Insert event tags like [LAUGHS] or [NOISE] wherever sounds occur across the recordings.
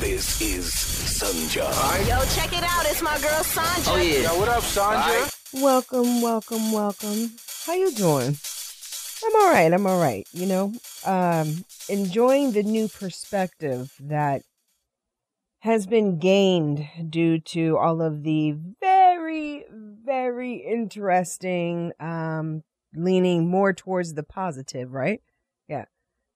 This is Sonja. Yo, check it out. It's my girl Sandra. Oh yeah. Yo, what up, Sandra? Welcome, welcome, welcome. How you doing? I'm all right. I'm all right. You know, um, enjoying the new perspective that has been gained due to all of the very, very interesting, um, leaning more towards the positive, right? Yeah.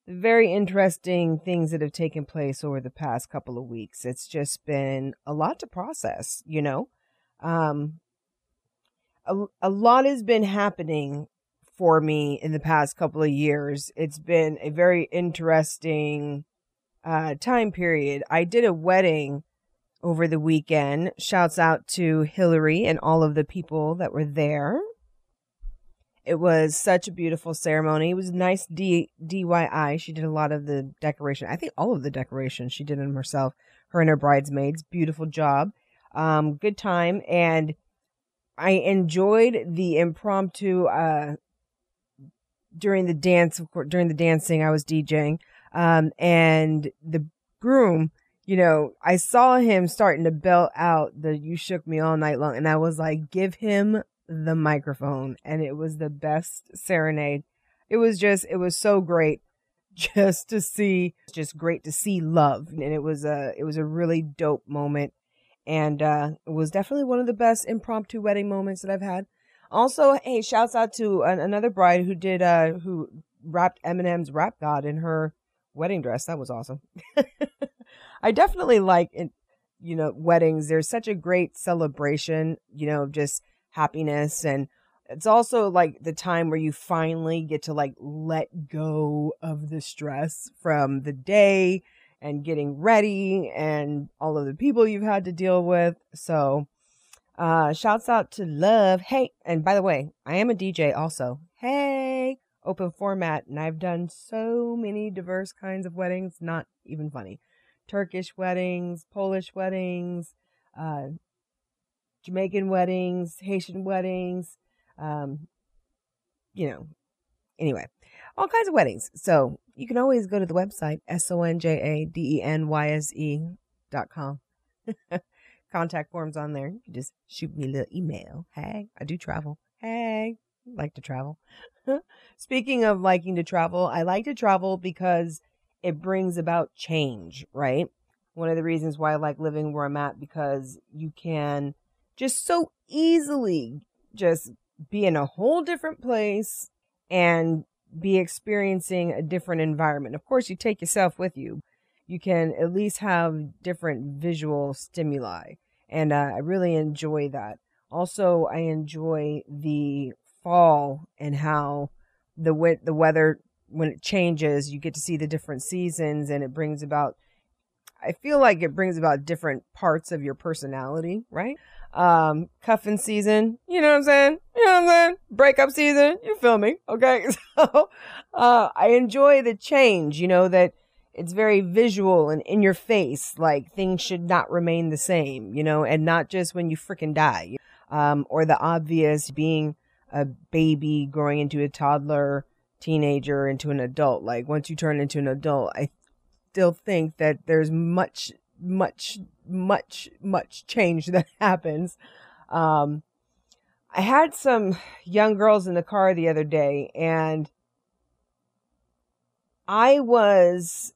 Very interesting things that have taken place over the past couple of weeks. It's just been a lot to process, you know? Um, a, a lot has been happening for me in the past couple of years. It's been a very interesting uh, time period. I did a wedding over the weekend. Shouts out to Hillary and all of the people that were there. It was such a beautiful ceremony. It was nice D- DIY. She did a lot of the decoration. I think all of the decoration she did them herself. Her and her bridesmaids. Beautiful job. Um, good time. And I enjoyed the impromptu, uh, during the dance, of course, during the dancing, I was DJing. Um, and the groom, you know, I saw him starting to belt out the You Shook Me All Night Long. And I was like, give him the microphone. And it was the best serenade. It was just, it was so great [LAUGHS] just to see, just great to see love. And it was a, it was a really dope moment. And, uh, it was definitely one of the best impromptu wedding moments that I've had. Also, hey, shouts out to an, another bride who did, uh, who wrapped Eminem's Rap God in her wedding dress. That was awesome. [LAUGHS] I definitely like, it, you know, weddings. There's such a great celebration, you know, just happiness. And it's also like the time where you finally get to like let go of the stress from the day and getting ready and all of the people you've had to deal with. So, uh, shouts out to love. Hey, and by the way, I am a DJ also. Hey, open format. And I've done so many diverse kinds of weddings. Not even funny. Turkish weddings, Polish weddings, uh, Jamaican weddings, Haitian weddings, um, you know, anyway, all kinds of weddings. So you can always go to the website, S-O-N-J-A-D-E-N-Y-S-E dot com. [LAUGHS] Contact forms on there. You can just shoot me a little email. Hey, I do travel. Hey, like to travel. [LAUGHS] Speaking of liking to travel, I like to travel because it brings about change, right? One of the reasons why I like living where I'm at because you can just so easily just be in a whole different place and be experiencing a different environment. Of course, you take yourself with you. You can at least have different visual stimuli. And uh, I really enjoy that. Also, I enjoy the fall and how the the weather when it changes, you get to see the different seasons and it brings about I feel like it brings about different parts of your personality, right? Um, cuffing season, you know what I'm saying? You know what I'm saying? Breakup season, you feel me? Okay. [LAUGHS] So, uh, I enjoy the change, you know, that it's very visual and in your face. Like things should not remain the same, you know, and not just when you freaking die. Um, or the obvious being a baby growing into a toddler, teenager into an adult. Like once you turn into an adult, I still think that there's much, much, much, much change [LAUGHS] that happens. Um, I had some young girls in the car the other day and I was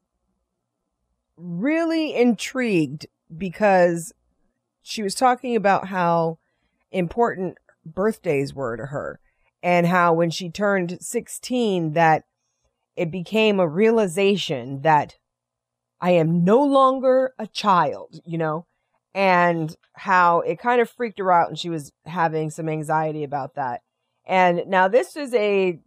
really intrigued because she was talking about how important birthdays were to her and how when she turned 16 that it became a realization that I am no longer a child, you know, and how it kind of freaked her out and she was having some anxiety about that. And now this is a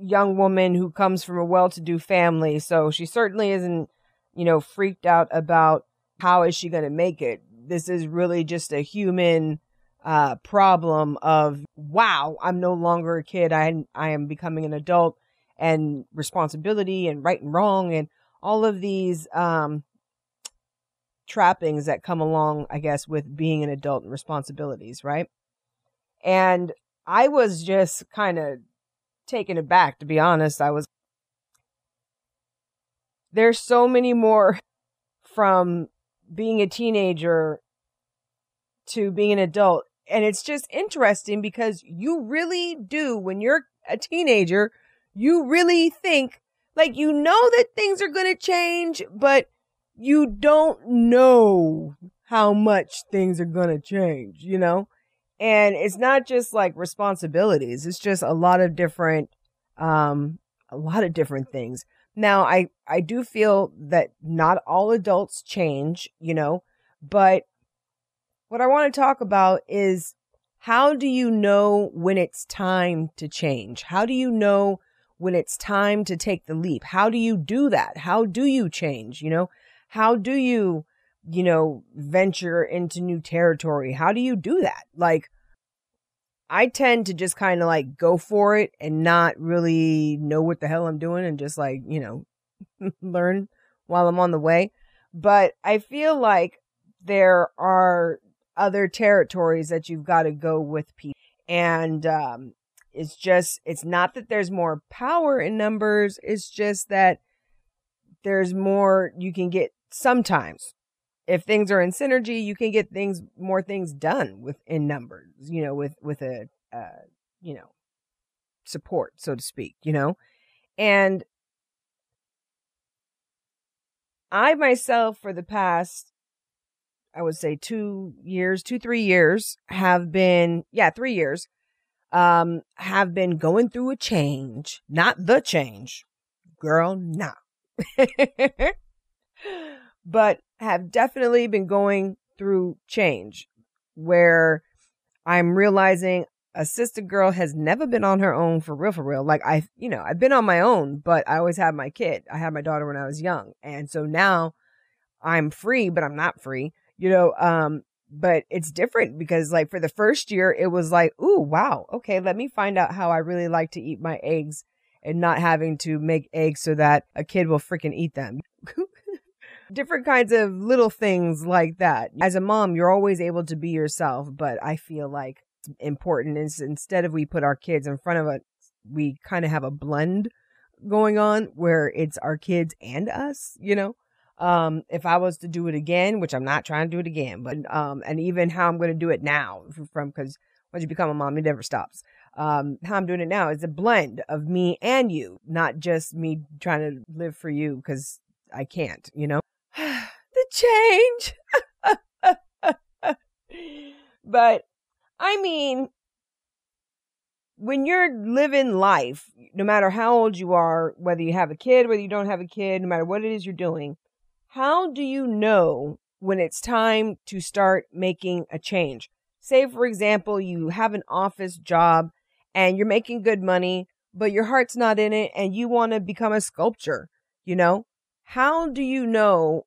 young woman who comes from a well-to-do family, so she certainly isn't, you know, freaked out about how is she going to make it. This is really just a human uh problem of wow, I'm no longer a kid. I I am becoming an adult and responsibility and right and wrong and all of these um trappings that come along, I guess, with being an adult and responsibilities, right? And I was just kind of taken aback, to be honest. I was, there's so many more from being a teenager to being an adult. And it's just interesting because you really do, when you're a teenager, you really think like you know that things are going to change, but you don't know how much things are going to change, you know? And it's not just like responsibilities. It's just a lot of different, um, a lot of different things. Now, I, I do feel that not all adults change, you know, but what I want to talk about is how do you know when it's time to change? How do you know when it's time to take the leap? How do you do that? How do you change? You know, how do you, you know, venture into new territory? How do you do that? Like, I tend to just kind of like go for it and not really know what the hell I'm doing and just like, you know, [LAUGHS] learn while I'm on the way. But I feel like there are other territories that you've got to go with people. And um, it's just, it's not that there's more power in numbers. It's just that there's more you can get sometimes. If things are in synergy, you can get things, more things done with in numbers, you know, with, with a, uh, you know, support, so to speak, you know? And I myself, for the past, I would say two years, two, three years, have been, yeah, three years, um, have been going through a change, not the change, girl, nah. [LAUGHS] but have definitely been going through change where I'm realizing a sister girl has never been on her own for real, for real. Like I, you know, I've been on my own, but I always had my kid. I had my daughter when I was young. And so now I'm free, but I'm not free, you know, um, but it's different because like for the first year, it was like, ooh, wow. Okay. Let me find out how I really like to eat my eggs and not having to make eggs so that a kid will freaking eat them. [LAUGHS] Different kinds of little things like that. As a mom, you're always able to be yourself, but I feel like important is instead of we put our kids in front of us, we kind of have a blend going on where it's our kids and us, you know? Um, if I was to do it again, which I'm not trying to do it again, but um, and even how I'm going to do it now, from because once you become a mom, it never stops. Um, how I'm doing it now is a blend of me and you, not just me trying to live for you because I can't, you know. [SIGHS] the change, [LAUGHS] but I mean, when you're living life, no matter how old you are, whether you have a kid, whether you don't have a kid, no matter what it is you're doing, how do you know when it's time to start making a change? Say, for example, you have an office job and you're making good money, but your heart's not in it and you want to become a sculptor, you know? How do you know?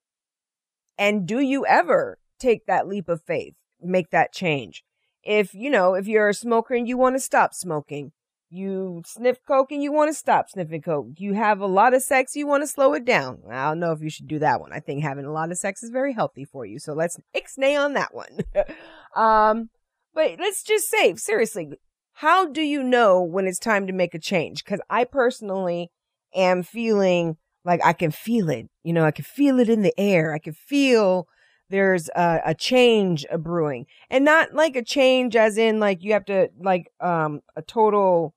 And do you ever take that leap of faith, make that change? If, you know, if you're a smoker and you want to stop smoking, you sniff coke and you want to stop sniffing coke. You have a lot of sex, you want to slow it down. I don't know if you should do that one. I think having a lot of sex is very healthy for you. So let's ixnay on that one. [LAUGHS] um, but let's just say, seriously, how do you know when it's time to make a change? Cause I personally am feeling like I can feel it. You know, I can feel it in the air. I can feel there's a, a change a brewing. And not like a change as in like you have to like um a total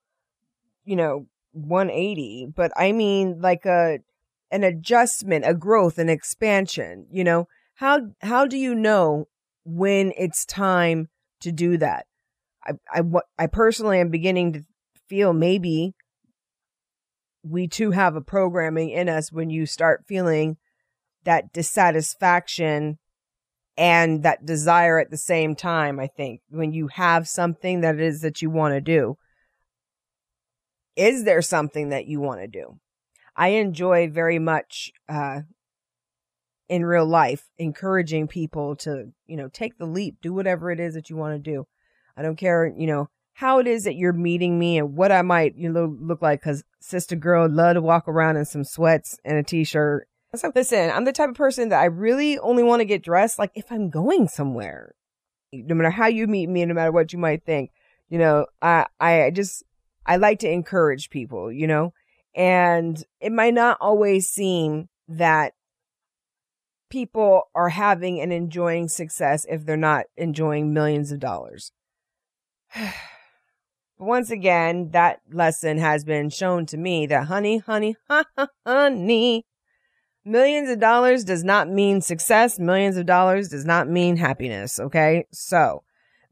you know 180 but i mean like a an adjustment a growth an expansion you know? How how do you know when it's time to do that? I i i personally am beginning to feel maybe we too have a programming in us when you start feeling that dissatisfaction and that desire at the same time. I think when you have something that it is that you want to do, is there something that you want to do? I enjoy very much, uh, in real life, encouraging people to, you know, take the leap, do whatever it is that you want to do. I don't care, you know, how it is that you're meeting me and what I might, you know, look like. Cause sister girl love to walk around in some sweats and a t-shirt so listen, I'm the type of person that I really only want to get dressed like if I'm going somewhere. No matter how you meet me, no matter what you might think, you know, I I just I like to encourage people, you know, and it might not always seem that people are having and enjoying success if they're not enjoying millions of dollars. [SIGHS] but Once again, that lesson has been shown to me that honey, honey, [LAUGHS] honey, millions of dollars does not mean success. Millions of dollars does not mean happiness. Okay. So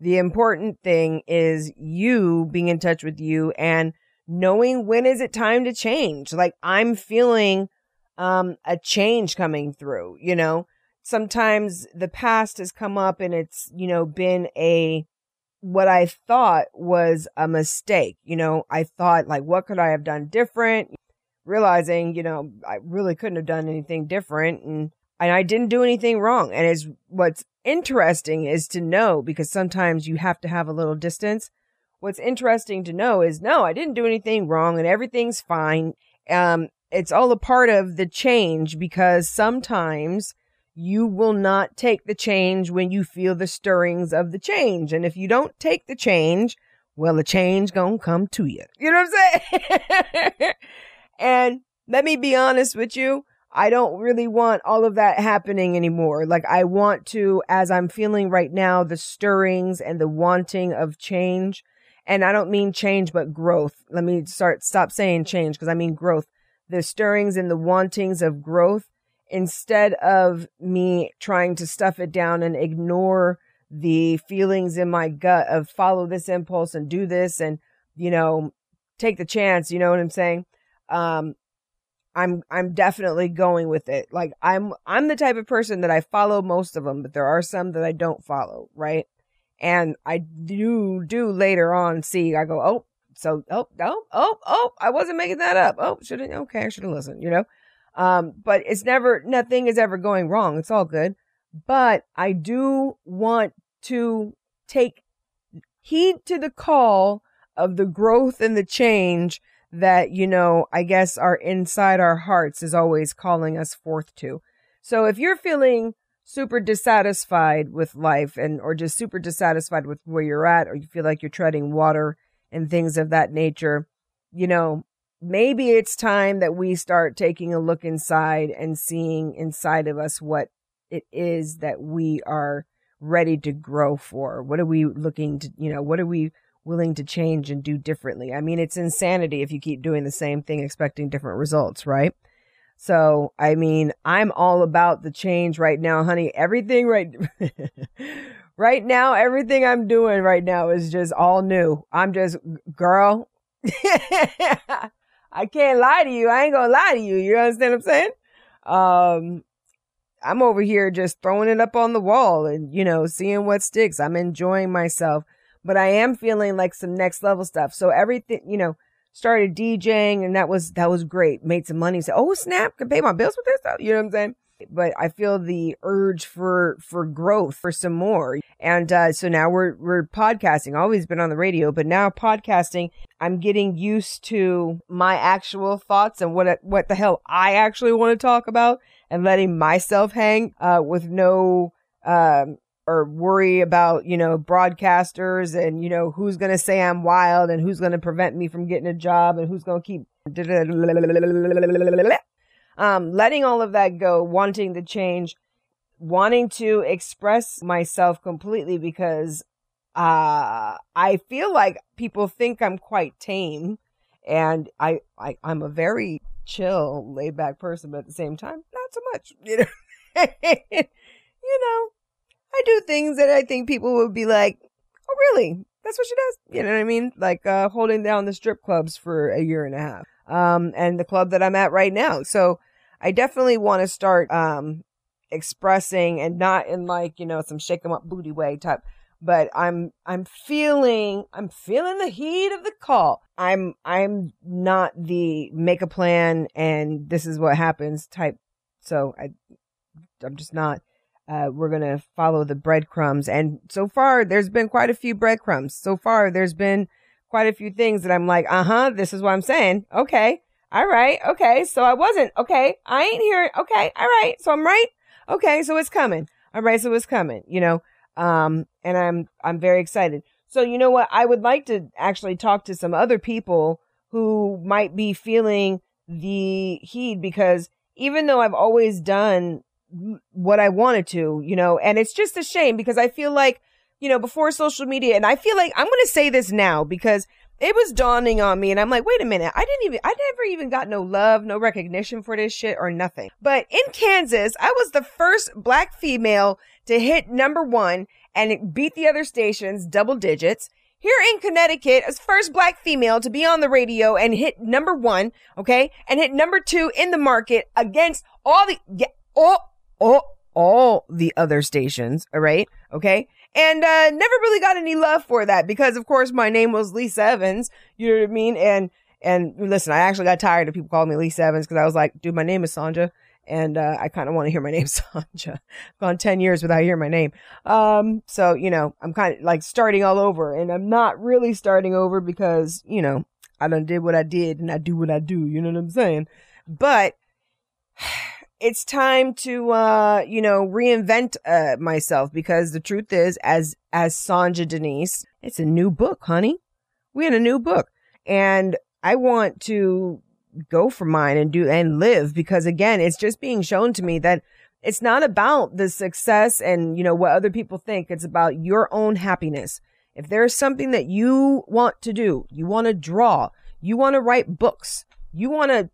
the important thing is you being in touch with you and knowing when is it time to change. Like I'm feeling um, a change coming through, you know, sometimes the past has come up and it's, you know, been a, what I thought was a mistake. You know, I thought like, what could I have done different? Realizing, you know, I really couldn't have done anything different and, and I didn't do anything wrong. And it's what's interesting is to know because sometimes you have to have a little distance. What's interesting to know is no, I didn't do anything wrong and everything's fine. Um, it's all a part of the change because sometimes you will not take the change when you feel the stirrings of the change. And if you don't take the change, well, the change gonna come to you. You know what I'm saying? [LAUGHS] and let me be honest with you. I don't really want all of that happening anymore. Like I want to, as I'm feeling right now, the stirrings and the wanting of change. And I don't mean change, but growth. Let me start, stop saying change because I mean growth the stirrings and the wantings of growth instead of me trying to stuff it down and ignore the feelings in my gut of follow this impulse and do this and you know take the chance you know what i'm saying um i'm i'm definitely going with it like i'm i'm the type of person that i follow most of them but there are some that i don't follow right and i do do later on see i go oh so oh oh oh oh I wasn't making that up. Oh, should have okay, I should have listened, you know. Um, but it's never nothing is ever going wrong. It's all good. But I do want to take heed to the call of the growth and the change that, you know, I guess our inside our hearts is always calling us forth to. So if you're feeling super dissatisfied with life and or just super dissatisfied with where you're at or you feel like you're treading water and things of that nature, you know, maybe it's time that we start taking a look inside and seeing inside of us what it is that we are ready to grow for. What are we looking to, you know, what are we willing to change and do differently? I mean, it's insanity if you keep doing the same thing expecting different results, right? So, I mean, I'm all about the change right now, honey. Everything right [LAUGHS] right now, everything I'm doing right now is just all new. I'm just, girl, [LAUGHS] I can't lie to you. I ain't gonna lie to you. You understand what I'm saying? Um, I'm over here just throwing it up on the wall and, you know, seeing what sticks. I'm enjoying myself, but I am feeling like some next level stuff. So everything, you know, started DJing and that was, that was great. Made some money. Said, oh, snap, can pay my bills with this stuff. You know what I'm saying? but I feel the urge for for growth for some more. And uh, so now we're we're podcasting. Always been on the radio, but now podcasting. I'm getting used to my actual thoughts and what what the hell I actually want to talk about, and letting myself hang uh, with no um, or worry about you know broadcasters and you know who's going to say I'm wild and who's going to prevent me from getting a job and who's going to keep [LAUGHS] um, letting all of that go, wanting to change, wanting to express myself completely because uh, I feel like people think I'm quite tame, and I, I I'm a very chill, laid back person, but at the same time, not so much. You know, [LAUGHS] you know, I do things that I think people would be like, "Oh, really? That's what she does." You know what I mean? Like uh, holding down the strip clubs for a year and a half, um, and the club that I'm at right now. So I definitely want to start um expressing and not in like, you know, some shake 'em up booty way type, but I'm I'm feeling I'm feeling the heat of the call. I'm I'm not the make a plan and this is what happens type. So I I'm just not uh, we're going to follow the breadcrumbs. And so far, there's been quite a few breadcrumbs. So far, there's been quite a few things that I'm like, uh huh, this is what I'm saying. Okay. All right. Okay. So I wasn't. Okay. I ain't here. Okay. All right. So I'm right. Okay. So it's coming. All right. So it's coming, you know, um, and I'm, I'm very excited. So you know what? I would like to actually talk to some other people who might be feeling the heat because even though I've always done what I wanted to, you know, and it's just a shame because I feel like, you know, before social media, and I feel like I'm going to say this now because it was dawning on me and I'm like, wait a minute, I didn't even, I never even got no love, no recognition for this shit or nothing. But in Kansas, I was the first black female to hit number one and beat the other stations double digits. Here in Connecticut, as first black female to be on the radio and hit number one, okay, and hit number two in the market against all the, all, all, all the other stations, all right, okay, and uh, never really got any love for that because, of course, my name was Lisa Evans. You know what I mean? And and listen, I actually got tired of people calling me Lisa Evans because I was like, dude, my name is Sonja and uh, I kind of want to hear my [LAUGHS] name Sonja. Gone 10 years without hearing my name. Um, so, you know, I'm kind of like starting all over and I'm not really starting over because, you know, I done did what I did and I do what I do. You know what I'm saying? But [SIGHS] it's time to, uh, you know, reinvent, uh, myself because the truth is, as, as Sonja Denyse, it's a new book, honey. We in a new book and I want to go for mine and do and live because again, it's just being shown to me that it's not about the success and, you know, what other people think. It's about your own happiness. If there's something that you want to do, you want to draw, you want to write books, you want to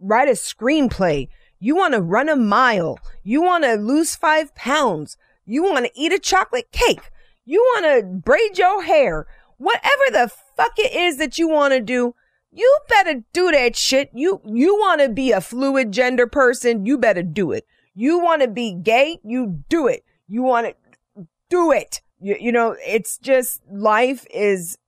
write a screenplay, you want to run a mile, you want to lose five pounds, you want to eat a chocolate cake, you want to braid your hair, whatever the fuck it is that you want to do, you better do that shit. You, you want to be a fluid gender person. You better do it. You want to be gay. You do it. You want to do it. You, you know, it's just life is,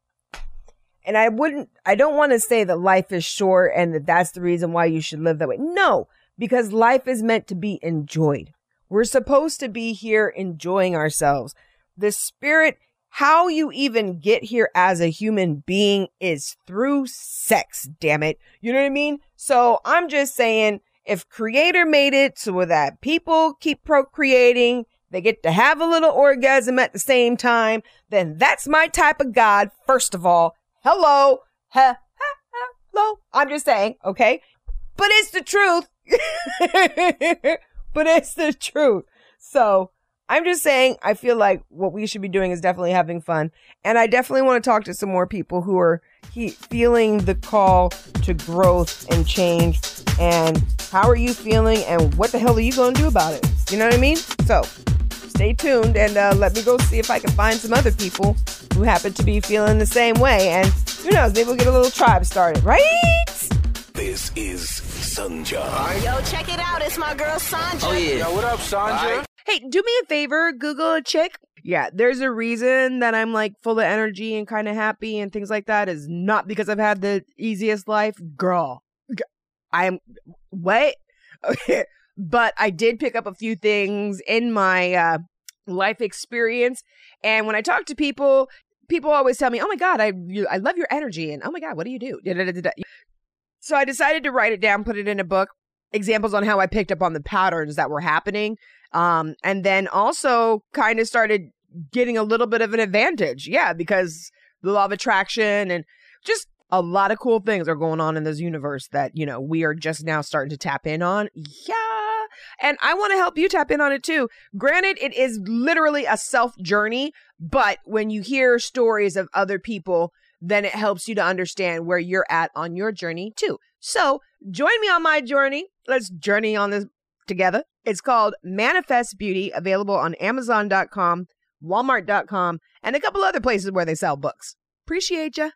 and I wouldn't, I don't want to say that life is short and that that's the reason why you should live that way. No, because life is meant to be enjoyed. We're supposed to be here enjoying ourselves. The spirit how you even get here as a human being is through sex, damn it. You know what I mean? So I'm just saying, if creator made it so that people keep procreating, they get to have a little orgasm at the same time, then that's my type of God, first of all. Hello. Ha, ha, hello. I'm just saying, okay? But it's the truth. [LAUGHS] but it's the truth. So I'm just saying, I feel like what we should be doing is definitely having fun. And I definitely want to talk to some more people who are he- feeling the call to growth and change. And how are you feeling? And what the hell are you going to do about it? You know what I mean? So stay tuned and uh, let me go see if I can find some other people who happen to be feeling the same way. And who knows, maybe we'll get a little tribe started, right? This is Sonja. Yo, check it out. It's my girl Sonja. Oh yeah. Yo, what up, Sonja? Hey, do me a favor, Google a chick. Yeah, there's a reason that I'm like full of energy and kind of happy and things like that is not because I've had the easiest life. Girl, I am, what? [LAUGHS] Okay. But I did pick up a few things in my uh, life experience. And when I talk to people, people always tell me, oh my God, I, you, I love your energy. And oh my God, what do you do? So I decided to write it down, put it in a book examples on how I picked up on the patterns that were happening. Um, and then also kind of started getting a little bit of an advantage. Yeah, because the law of attraction and just a lot of cool things are going on in this universe that, you know, we are just now starting to tap in on. Yeah. And I want to help you tap in on it too. Granted, it is literally a self journey, but when you hear stories of other people, then it helps you to understand where you're at on your journey too. So join me on my journey. Let's journey on this together. It's called Manifest Beauty, available on Amazon.com, Walmart.com, and a couple other places where they sell books. Appreciate ya.